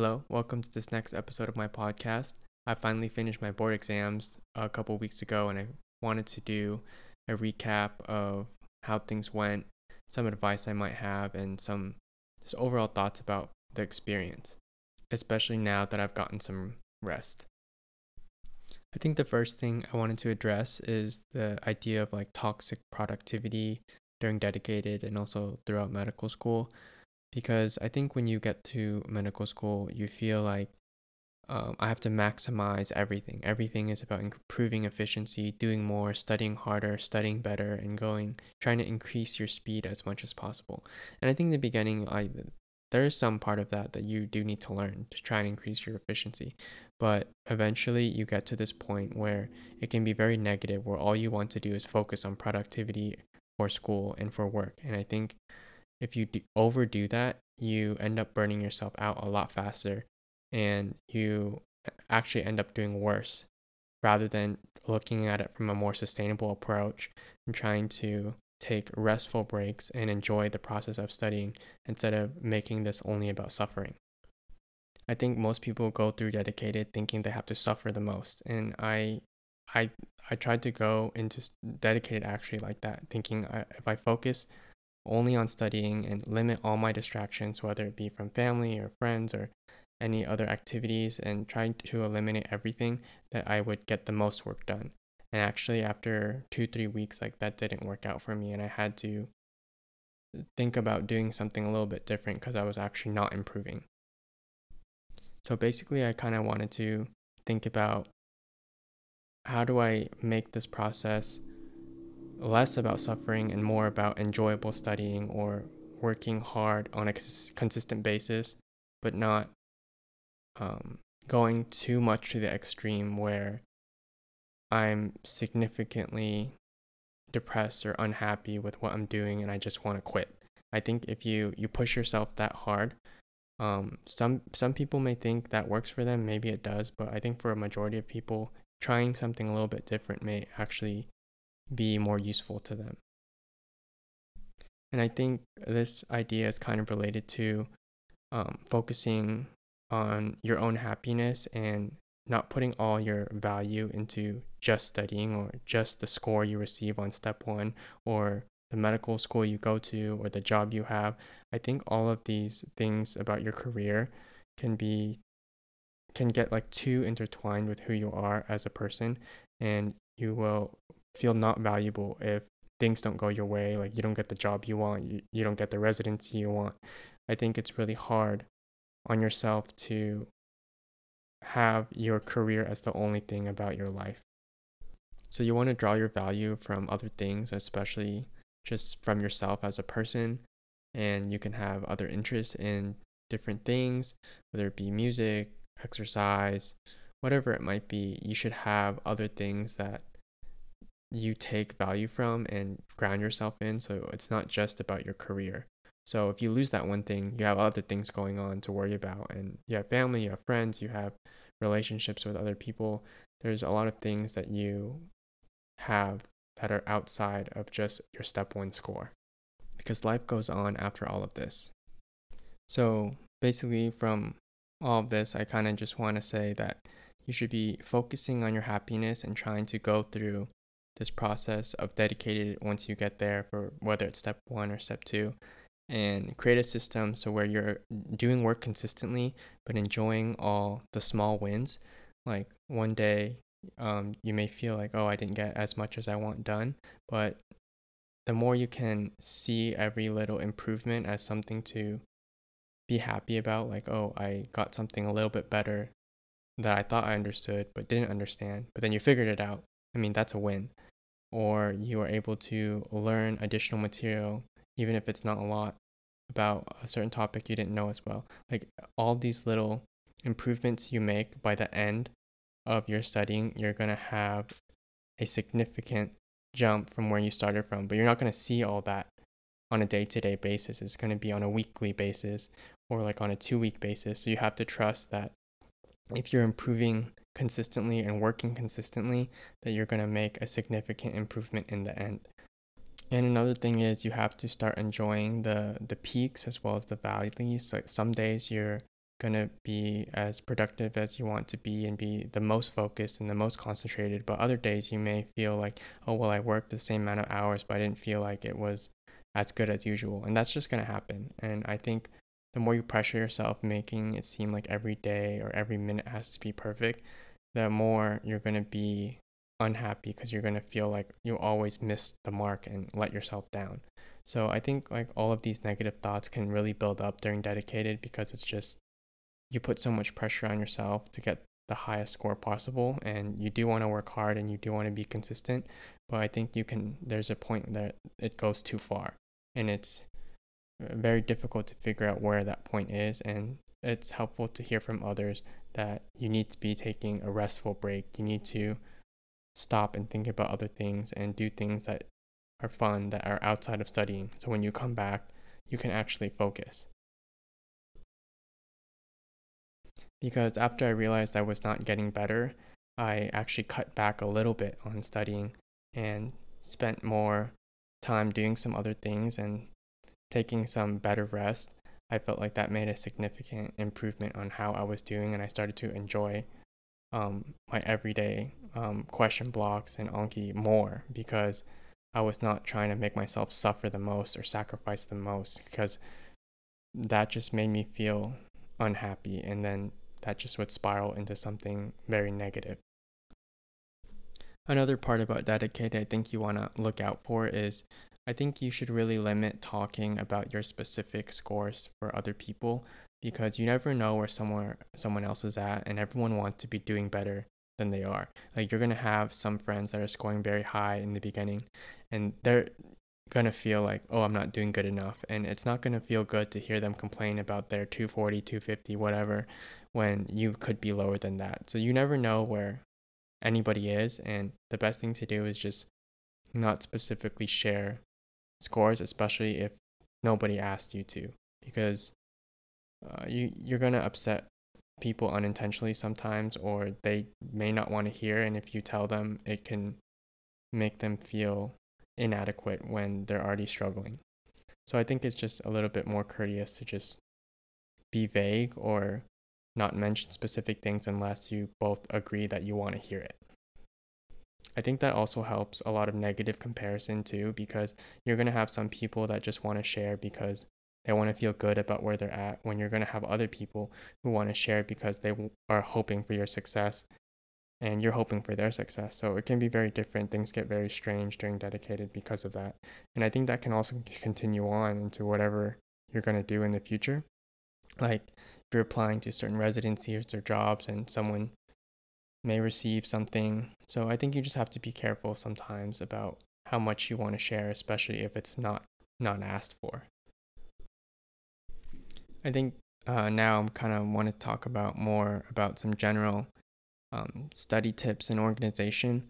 Hello, welcome to this next episode of my podcast. I finally finished my board exams a couple weeks ago and I wanted to do a recap of how things went, some advice I might have, and some just overall thoughts about the experience, especially now that I've gotten some rest. I think the first thing I wanted to address is the idea of like toxic productivity during dedicated and also throughout medical school because I think when you get to medical school, you feel like um, I have to maximize everything. Everything is about improving efficiency, doing more, studying harder, studying better, and going, trying to increase your speed as much as possible. And I think in the beginning, I there is some part of that that you do need to learn to try and increase your efficiency. But eventually, you get to this point where it can be very negative, where all you want to do is focus on productivity for school and for work. And I think if you do overdo that, you end up burning yourself out a lot faster and you uh, actually end up doing worse rather than looking at it from a more sustainable approach and trying to take restful breaks and enjoy the process of studying instead of making this only about suffering. I think most people go through dedicated thinking they have to suffer the most and I I I tried to go into dedicated actually like that thinking I, if I focus only on studying and limit all my distractions, whether it be from family or friends or any other activities, and try to eliminate everything that I would get the most work done. And actually, after two, three weeks, like that didn't work out for me, and I had to think about doing something a little bit different because I was actually not improving. So basically, I kind of wanted to think about how do I make this process less about suffering and more about enjoyable studying or working hard on a consistent basis, but not um, going too much to the extreme where I'm significantly depressed or unhappy with what I'm doing and I just want to quit. I think if you you push yourself that hard, um, some some people may think that works for them. Maybe it does, but I think for a majority of people, trying something a little bit different may actually be more useful to them. And I think this idea is kind of related to um, focusing on your own happiness and not putting all your value into just studying or just the score you receive on step one or the medical school you go to or the job you have. I think all of these things about your career can be can get like too intertwined with who you are as a person and you will feel not valuable if things don't go your way like you don't get the job you want you, you don't get the residency you want. I think it's really hard on yourself to have your career as the only thing about your life. So you want to draw your value from other things especially just from yourself as a person and you can have other interests in different things whether it be music exercise whatever it might be. You should have other things that you take value from and ground yourself in. So it's not just about your career. So if you lose that one thing, you have other things going on to worry about. And you have family, you have friends, you have relationships with other people. There's a lot of things that you have that are outside of just your step one score because life goes on after all of this. So basically, from all of this, I kind of just want to say that you should be focusing on your happiness and trying to go through this process of dedicated once you get there for whether it's step one or step two and create a system so where you're doing work consistently but enjoying all the small wins. Like one day um, you may feel like oh i didn't get as much as i want done but the more you can see every little improvement as something to be happy about like oh i got something a little bit better that i thought i understood but didn't understand but then you figured it out. I mean that's a win or you are able to learn additional material, even if it's not a lot, about a certain topic you didn't know as well. Like all these little improvements you make by the end of your studying, you're going to have a significant jump from where you started from, but you're not going to see all that on a day to day basis. It's going to be on a weekly basis or like on a two week basis. So you have to trust that if you're improving consistently and working consistently that you're going to make a significant improvement in the end. And another thing is you have to start enjoying the the peaks as well as the valleys. Like some days you're gonna be as productive as you want to be and be the most focused and the most concentrated. But other days you may feel like, oh, well, I worked the same amount of hours, but I didn't feel like it was as good as usual. And that's just gonna happen. And I think the more you pressure yourself, making it seem like every day or every minute has to be perfect, the more you're gonna be unhappy because you're gonna feel like you always miss the mark and let yourself down. So I think like all of these negative thoughts can really build up during dedicated because it's just you put so much pressure on yourself to get the highest score possible and you do want to work hard and you do want to be consistent but i think you can there's a point that it goes too far and it's uh, very difficult to figure out where that point is and it's helpful to hear from others that you need to be taking a restful break. You need to stop and think about other things and do things that are fun that are outside of studying. So when you come back you can actually focus. Because after I realized I was not getting better, I actually cut back a little bit on studying and spent more time doing some other things and taking some better rest. I felt like that made a significant improvement on how I was doing, and I started to enjoy um, my everyday um, question blocks and Anki more because I was not trying to make myself suffer the most or sacrifice the most because that just made me feel unhappy. And then that just would spiral into something very negative. Another part about dedicated I think you want to look out for is I think you should really limit talking about your specific scores for other people because you never know where somewhere someone else is at and everyone wants to be doing better than they are. Like you're going to have some friends that are scoring very high in the beginning and they're going to feel like, "Oh, I'm not doing good enough." And it's not going to feel good to hear them complain about their 240, 250, whatever when you could be lower than that. So you never know where anybody is. And the best thing to do is just not specifically share scores, especially if nobody asked you to, because uh, you, you're to upset people unintentionally sometimes, or they may not want to hear. And if you tell them, it can make them feel inadequate when they're already struggling. So I think it's just a little bit more courteous to just be vague or not mention specific things unless you both agree that you want to hear it. I think that also helps a lot of negative comparison too, because you're going to have some people that just want to share because they want to feel good about where they're at, when you're going to have other people who want to share because they are hoping for your success and you're hoping for their success. So it can be very different. Things get very strange during dedicated because of that. And I think that can also continue on into whatever you're going to do in the future. Like if you're applying to certain residencies or jobs and someone may receive something. So I think you just have to be careful sometimes about how much you want to share, especially if it's not not asked for. I think uh, now I'm kind of want to talk about more about some general um, study tips and organization.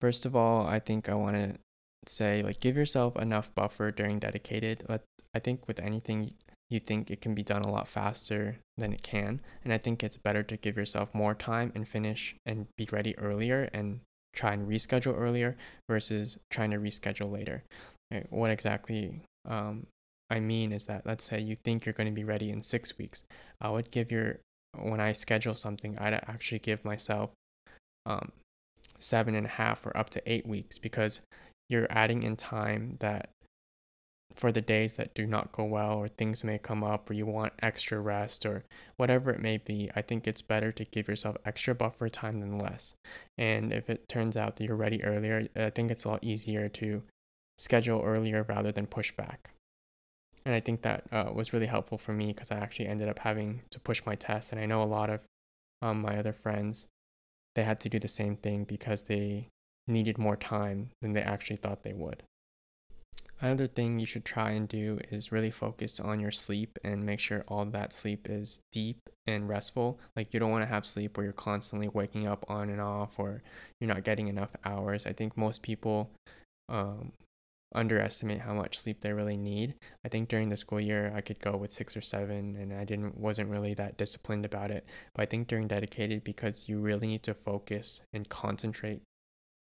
First of all, I think I want to say like give yourself enough buffer during dedicated. Let I think with anything you think it can be done a lot faster than it can. And I think it's better to give yourself more time and finish and be ready earlier and try and reschedule earlier versus trying to reschedule later. What exactly um, I mean is that let's say you think you're going to be ready in six weeks. I would give your, when I schedule something, I'd actually give myself um, seven and a half or up to eight weeks because you're adding in time that for the days that do not go well or things may come up or you want extra rest or whatever it may be, I think it's better to give yourself extra buffer time than less. And if it turns out that you're ready earlier, I think it's a lot easier to schedule earlier rather than push back. And I think that uh, was really helpful for me because I actually ended up having to push my test. And I know a lot of um, my other friends, they had to do the same thing because they needed more time than they actually thought they would. Another thing you should try and do is really focus on your sleep and make sure all that sleep is deep and restful. Like, you don't want to have sleep where you're constantly waking up on and off or you're not getting enough hours. I think most people um, underestimate how much sleep they really need. I think during the school year I could go with six or seven and I didn't wasn't really that disciplined about it. But I think during dedicated because you really need to focus and concentrate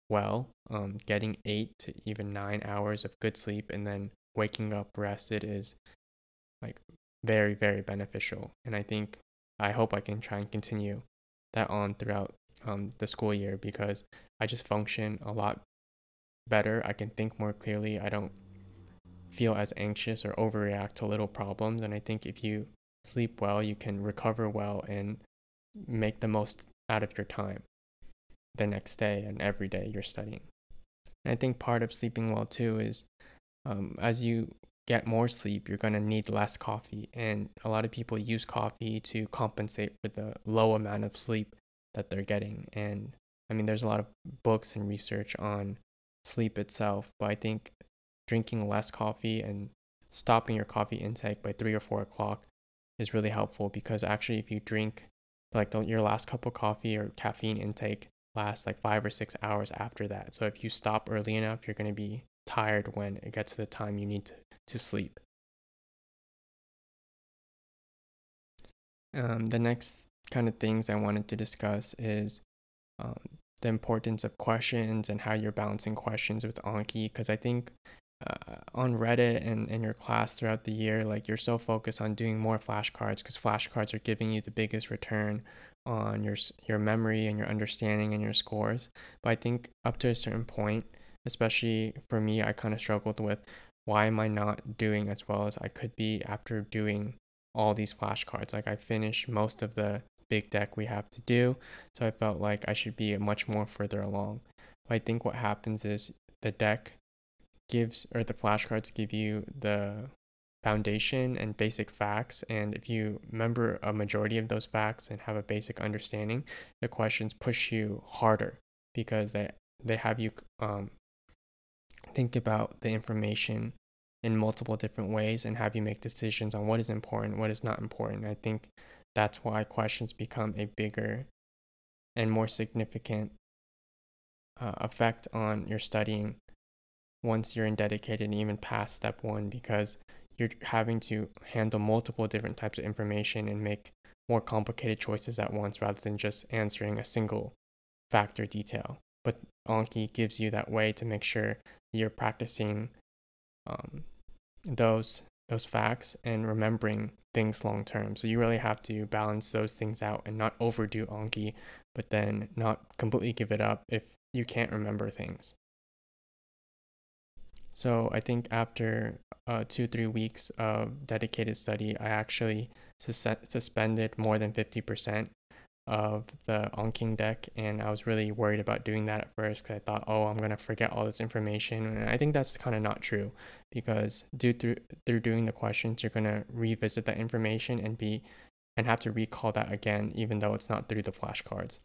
well, um, getting eight to even nine hours of good sleep and then waking up rested is like very, very beneficial. And I think I hope I can try and continue that on throughout um, the school year because I just function a lot better. I can think more clearly. I don't feel as anxious or overreact to little problems. And I think if you sleep well, you can recover well and make the most out of your time the next day and every day you're studying. And I think part of sleeping well too is um, as you get more sleep, you're going to need less coffee. And a lot of people use coffee to compensate for the low amount of sleep that they're getting. And I mean, there's a lot of books and research on sleep itself, but I think drinking less coffee and stopping your coffee intake by three or four o'clock is really helpful because actually, if you drink like the, your last cup of coffee or caffeine intake lasts like five or six hours after that. So if you stop early enough, you're going to be tired when it gets to the time you need to, to sleep. Um, the next kind of things I wanted to discuss is um, the importance of questions and how you're balancing questions with Anki because I think uh, on Reddit and in your class throughout the year, like you're so focused on doing more flashcards because flashcards are giving you the biggest return on your your memory and your understanding and your scores. But I think up to a certain point, especially for me, I kind of struggled with why am I not doing as well as I could be after doing all these flashcards. Like I finished most of the big deck we have to do, so I felt like I should be much more further along. But I think what happens is the deck gives or the flashcards give you the foundation and basic facts and if you remember a majority of those facts and have a basic understanding the questions push you harder because they they have you um, think about the information in multiple different ways and have you make decisions on what is important what is not important. I think that's why questions become a bigger and more significant uh, effect on your studying once you're in dedicated and even past step one because you're having to handle multiple different types of information and make more complicated choices at once rather than just answering a single factor detail. But Anki gives you that way to make sure you're practicing um, those those facts and remembering things long term. So you really have to balance those things out and not overdo Anki, but then not completely give it up if you can't remember things. So I think after uh, two, three weeks of dedicated study, I actually sus- suspended more than 50% of the Anking deck. And I was really worried about doing that at first because I thought, oh, I'm going to forget all this information. And I think that's kind of not true because due through, through doing the questions, you're going to revisit that information and be and have to recall that again, even though it's not through the flashcards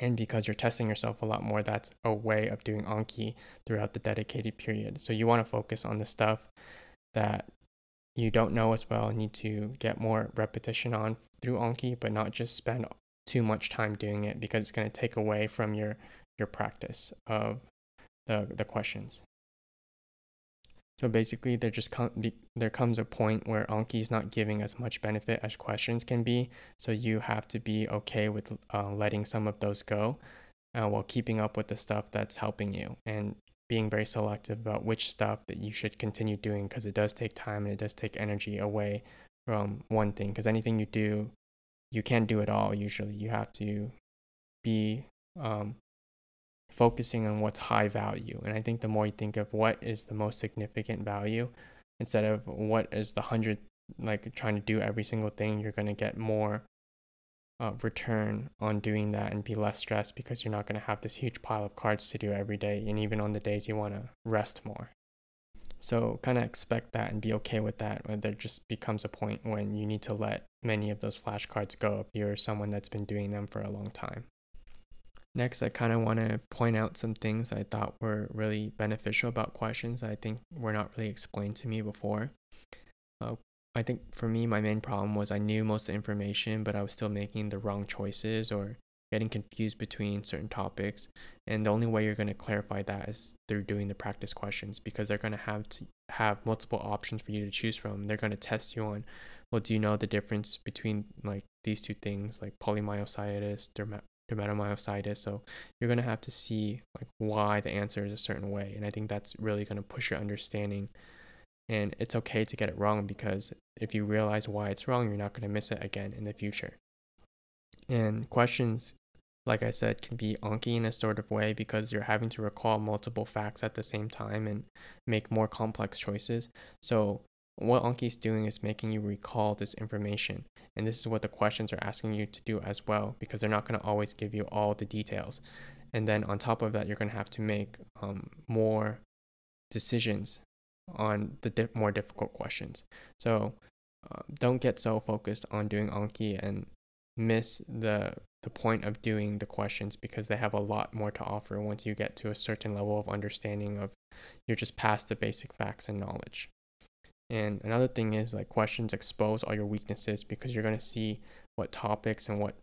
and because you're testing yourself a lot more that's a way of doing anki throughout the dedicated period so you want to focus on the stuff that you don't know as well need to get more repetition on through anki but not just spend too much time doing it because it's going to take away from your your practice of the the questions so basically, there just com- there comes a point where Anki is not giving as much benefit as questions can be. So you have to be okay with uh, letting some of those go, uh, while keeping up with the stuff that's helping you and being very selective about which stuff that you should continue doing because it does take time and it does take energy away from one thing. Because anything you do, you can't do it all. Usually, you have to be um, focusing on what's high value. And I think the more you think of what is the most significant value instead of what is the hundred, like trying to do every single thing, you're going to get more uh, return on doing that and be less stressed because you're not going to have this huge pile of cards to do every day. And even on the days you want to rest more. So kind of expect that and be okay with that. There just becomes a point when you need to let many of those flashcards go if you're someone that's been doing them for a long time. Next, I kind of want to point out some things I thought were really beneficial about questions that I think were not really explained to me before. Uh, I think for me, my main problem was I knew most of the information, but I was still making the wrong choices or getting confused between certain topics. And the only way you're going to clarify that is through doing the practice questions because they're going to have to have multiple options for you to choose from. They're going to test you on, well, do you know the difference between like these two things, like polymyositis, derma- dermatomyositis. So you're going to have to see like why the answer is a certain way. And I think that's really going to push your understanding. And it's okay to get it wrong because if you realize why it's wrong, you're not going to miss it again in the future. And questions, like I said, can be Anki in a sort of way because you're having to recall multiple facts at the same time and make more complex choices. So what Anki is doing is making you recall this information. And this is what the questions are asking you to do as well, because they're not going to always give you all the details. And then on top of that, you're going to have to make um, more decisions on the more difficult questions. So uh, don't get so focused on doing Anki and miss the the point of doing the questions because they have a lot more to offer once you get to a certain level of understanding of you're just past the basic facts and knowledge. And another thing is like questions expose all your weaknesses because you're going to see what topics and what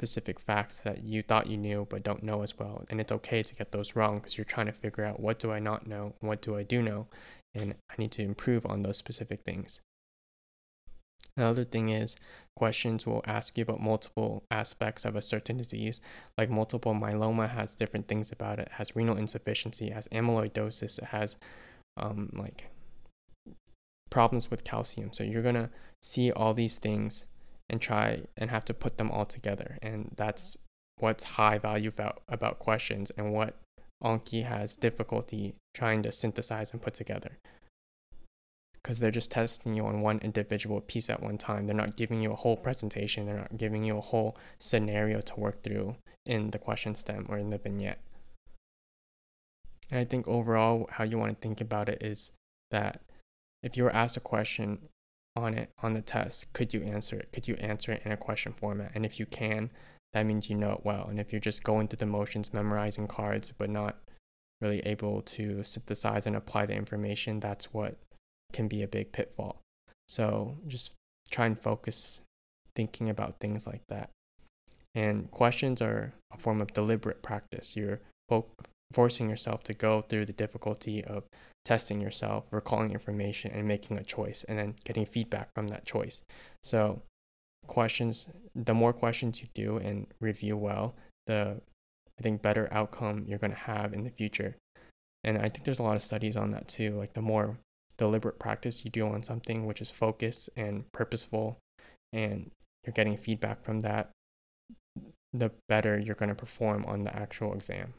specific facts that you thought you knew but don't know as well. And it's okay to get those wrong because you're trying to figure out what do I not know, what do I do know, and I need to improve on those specific things. Another thing is questions will ask you about multiple aspects of a certain disease. Like multiple myeloma has different things about it. has renal insufficiency, has amyloidosis, it has um, like problems with calcium. So you're gonna see all these things and try and have to put them all together. And that's what's high value about, about questions and what Anki has difficulty trying to synthesize and put together. Because they're just testing you on one individual piece at one time. They're not giving you a whole presentation, they're not giving you a whole scenario to work through in the question stem or in the vignette. And I think overall, how you want to think about it is that if you were asked a question on it on the test, could you answer it? Could you answer it in a question format? And if you can, that means you know it well. And if you're just going through the motions, memorizing cards, but not really able to synthesize and apply the information, that's what can be a big pitfall. So just try and focus thinking about things like that. And questions are a form of deliberate practice. You're fo- forcing yourself to go through the difficulty of testing yourself, recalling information, and making a choice, and then getting feedback from that choice. So, questions, the more questions you do and review well, the I think better outcome you're going to have in the future. And I think there's a lot of studies on that too. Like the more deliberate practice you do on something, which is focused and purposeful, and you're getting feedback from that, the better you're going to perform on the actual exam.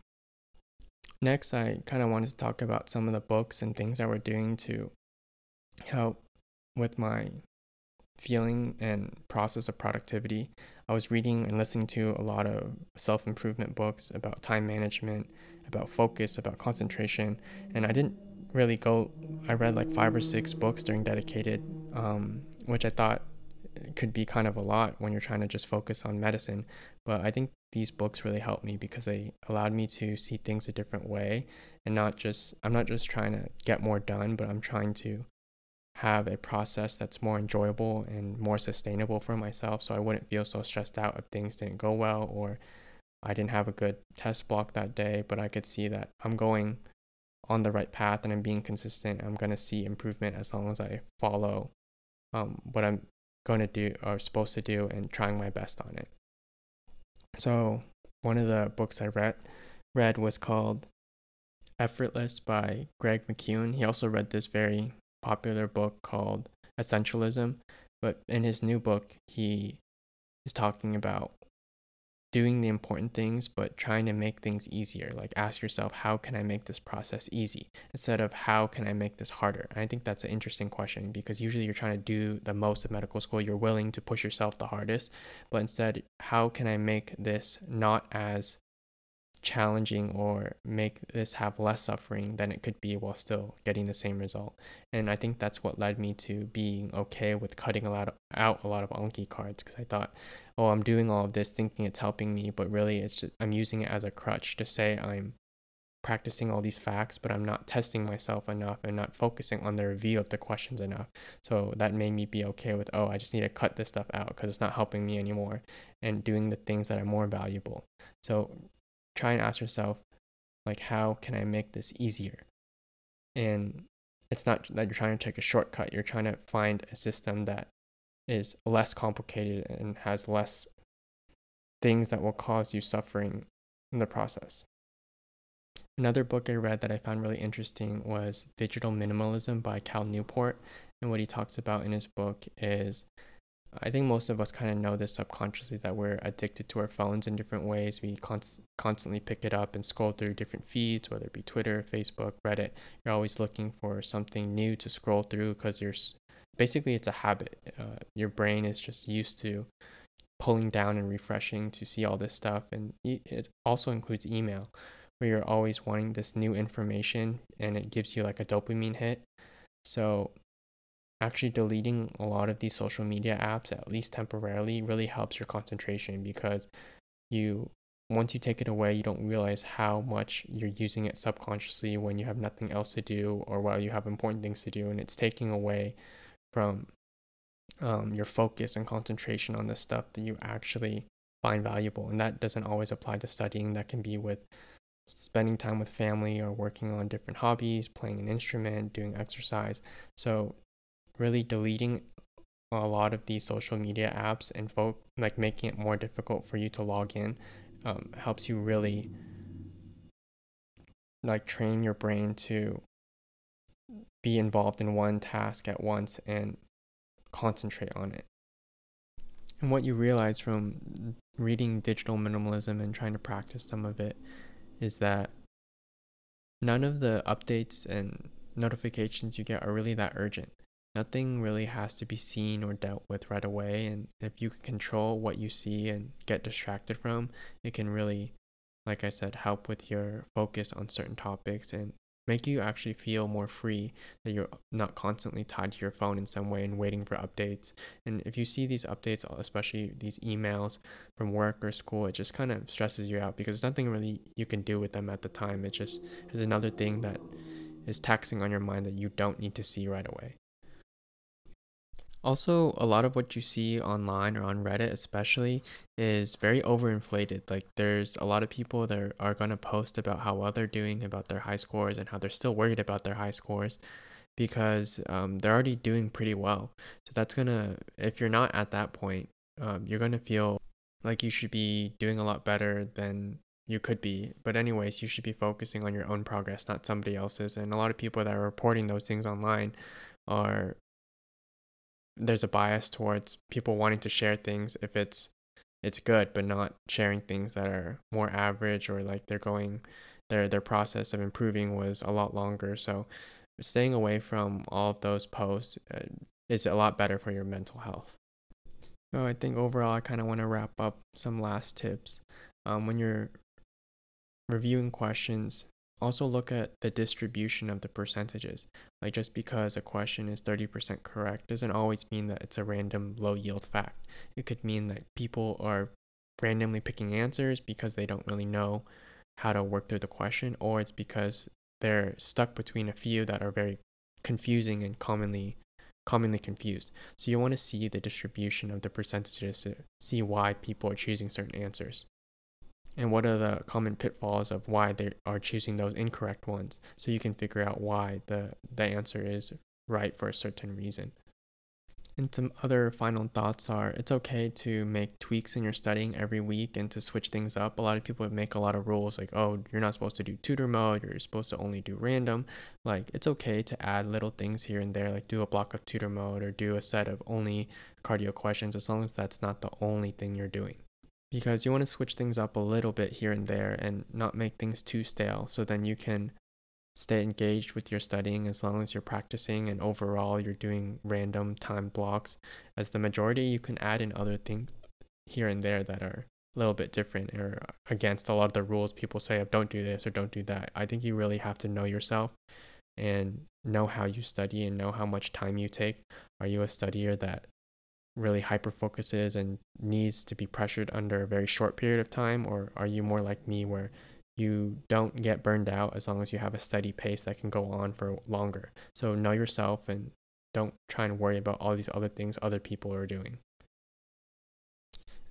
Next, I kind of wanted to talk about some of the books and things that we're doing to help with my feeling and process of productivity. I was reading and listening to a lot of self improvement books about time management, about focus, about concentration, and I didn't really go. I read like five or six books during dedicated, um, which I thought could be kind of a lot when you're trying to just focus on medicine. But I think these books really helped me because they allowed me to see things a different way and not just, I'm not just trying to get more done, but I'm trying to have a process that's more enjoyable and more sustainable for myself so I wouldn't feel so stressed out if things didn't go well or I didn't have a good test block that day, but I could see that I'm going on the right path and I'm being consistent. I'm going to see improvement as long as I follow um, what I'm going to do or supposed to do and trying my best on it. So, one of the books I read read was called Effortless by Greg McKeown. He also read this very popular book called Essentialism, but in his new book, he is talking about doing the important things, but trying to make things easier. Like ask yourself, how can I make this process easy instead of how can I make this harder? And I think that's an interesting question because usually you're trying to do the most of medical school, you're willing to push yourself the hardest, but instead, how can I make this not as challenging or make this have less suffering than it could be while still getting the same result. And I think that's what led me to being okay with cutting a lot of, out a lot of Anki cards because I thought, oh, I'm doing all of this thinking it's helping me, but really it's just I'm using it as a crutch to say I'm practicing all these facts, but I'm not testing myself enough and not focusing on the review of the questions enough. So that made me be okay with, oh, I just need to cut this stuff out because it's not helping me anymore and doing the things that are more valuable. So try and ask yourself, like, how can I make this easier? And it's not that you're trying to take a shortcut, you're trying to find a system that is less complicated and has less things that will cause you suffering in the process. Another book I read that I found really interesting was Digital Minimalism by Cal Newport. And what he talks about in his book is I think most of us kind of know this subconsciously that we're addicted to our phones in different ways. We const- constantly pick it up and scroll through different feeds, whether it be Twitter, Facebook, Reddit. You're always looking for something new to scroll through because you're basically it's a habit. Uh, your brain is just used to pulling down and refreshing to see all this stuff, and it also includes email, where you're always wanting this new information, and it gives you like a dopamine hit. So actually deleting a lot of these social media apps at least temporarily really helps your concentration because you once you take it away you don't realize how much you're using it subconsciously when you have nothing else to do or while you have important things to do and it's taking away from um, your focus and concentration on the stuff that you actually find valuable and that doesn't always apply to studying. That can be with spending time with family or working on different hobbies playing an instrument doing exercise. So really deleting a lot of these social media apps and folk like making it more difficult for you to log in um, helps you really like train your brain to be involved in one task at once and concentrate on it. And what you realize from reading digital minimalism and trying to practice some of it is that none of the updates and notifications you get are really that urgent nothing really has to be seen or dealt with right away. And if you can control what you see and get distracted from, it can really, like I said, help with your focus on certain topics and make you actually feel more free that you're not constantly tied to your phone in some way and waiting for updates. And if you see these updates, especially these emails from work or school, it just kind of stresses you out because nothing really you can do with them at the time. It just is another thing that is taxing on your mind that you don't need to see right away. Also, a lot of what you see online or on Reddit, especially, is very overinflated. Like, there's a lot of people that are going to post about how well they're doing, about their high scores, and how they're still worried about their high scores because um, they're already doing pretty well. So, that's going to, if you're not at that point, um, you're going to feel like you should be doing a lot better than you could be. But, anyways, you should be focusing on your own progress, not somebody else's. And a lot of people that are reporting those things online are there's a bias towards people wanting to share things if it's it's good but not sharing things that are more average or like they're going their their process of improving was a lot longer. So staying away from all of those posts uh, is a lot better for your mental health. So i think overall i kind of want to wrap up some last tips. Um, when you're reviewing questions also look at the distribution of the percentages. Like just because a question is 30% correct doesn't always mean that it's a random low yield fact. It could mean that people are randomly picking answers because they don't really know how to work through the question or it's because they're stuck between a few that are very confusing and commonly commonly confused. So you want to see the distribution of the percentages to see why people are choosing certain answers and what are the common pitfalls of why they are choosing those incorrect ones so you can figure out why the, the answer is right for a certain reason. And some other final thoughts are it's okay to make tweaks in your studying every week and to switch things up. A lot of people make a lot of rules like, oh, you're not supposed to do tutor mode, you're supposed to only do random. Like, it's okay to add little things here and there, like do a block of tutor mode or do a set of only cardio questions, as long as that's not the only thing you're doing because you want to switch things up a little bit here and there and not make things too stale. So then you can stay engaged with your studying as long as you're practicing and overall you're doing random time blocks. As the majority you can add in other things here and there that are a little bit different or against a lot of the rules people say of don't do this or don't do that. I think you really have to know yourself and know how you study and know how much time you take. Are you a studier that really hyper focuses and needs to be pressured under a very short period of time? Or are you more like me where you don't get burned out as long as you have a steady pace that can go on for longer? So know yourself and don't try and worry about all these other things other people are doing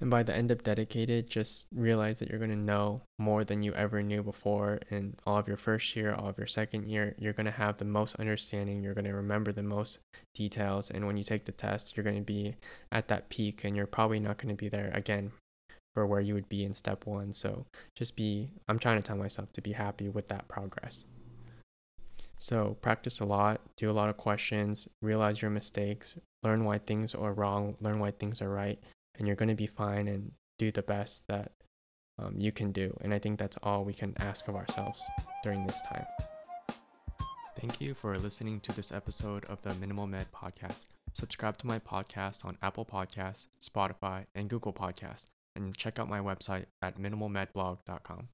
and by the end of dedicated, just realize that you're going to know more than you ever knew before. In all of your first year, all of your second year, you're going to have the most understanding. You're going to remember the most details. And when you take the test, you're going to be at that peak and you're probably not going to be there again for where you would be in step one. So just be, I'm trying to tell myself to be happy with that progress. So practice a lot, do a lot of questions, realize your mistakes, learn why things are wrong, learn why things are right, and you're going to be fine and do the best that um, you can do. And I think that's all we can ask of ourselves during this time. Thank you for listening to this episode of the Minimal Med podcast. Subscribe to my podcast on Apple Podcasts, Spotify, and Google Podcasts, and check out my website at minimalmedblog.com.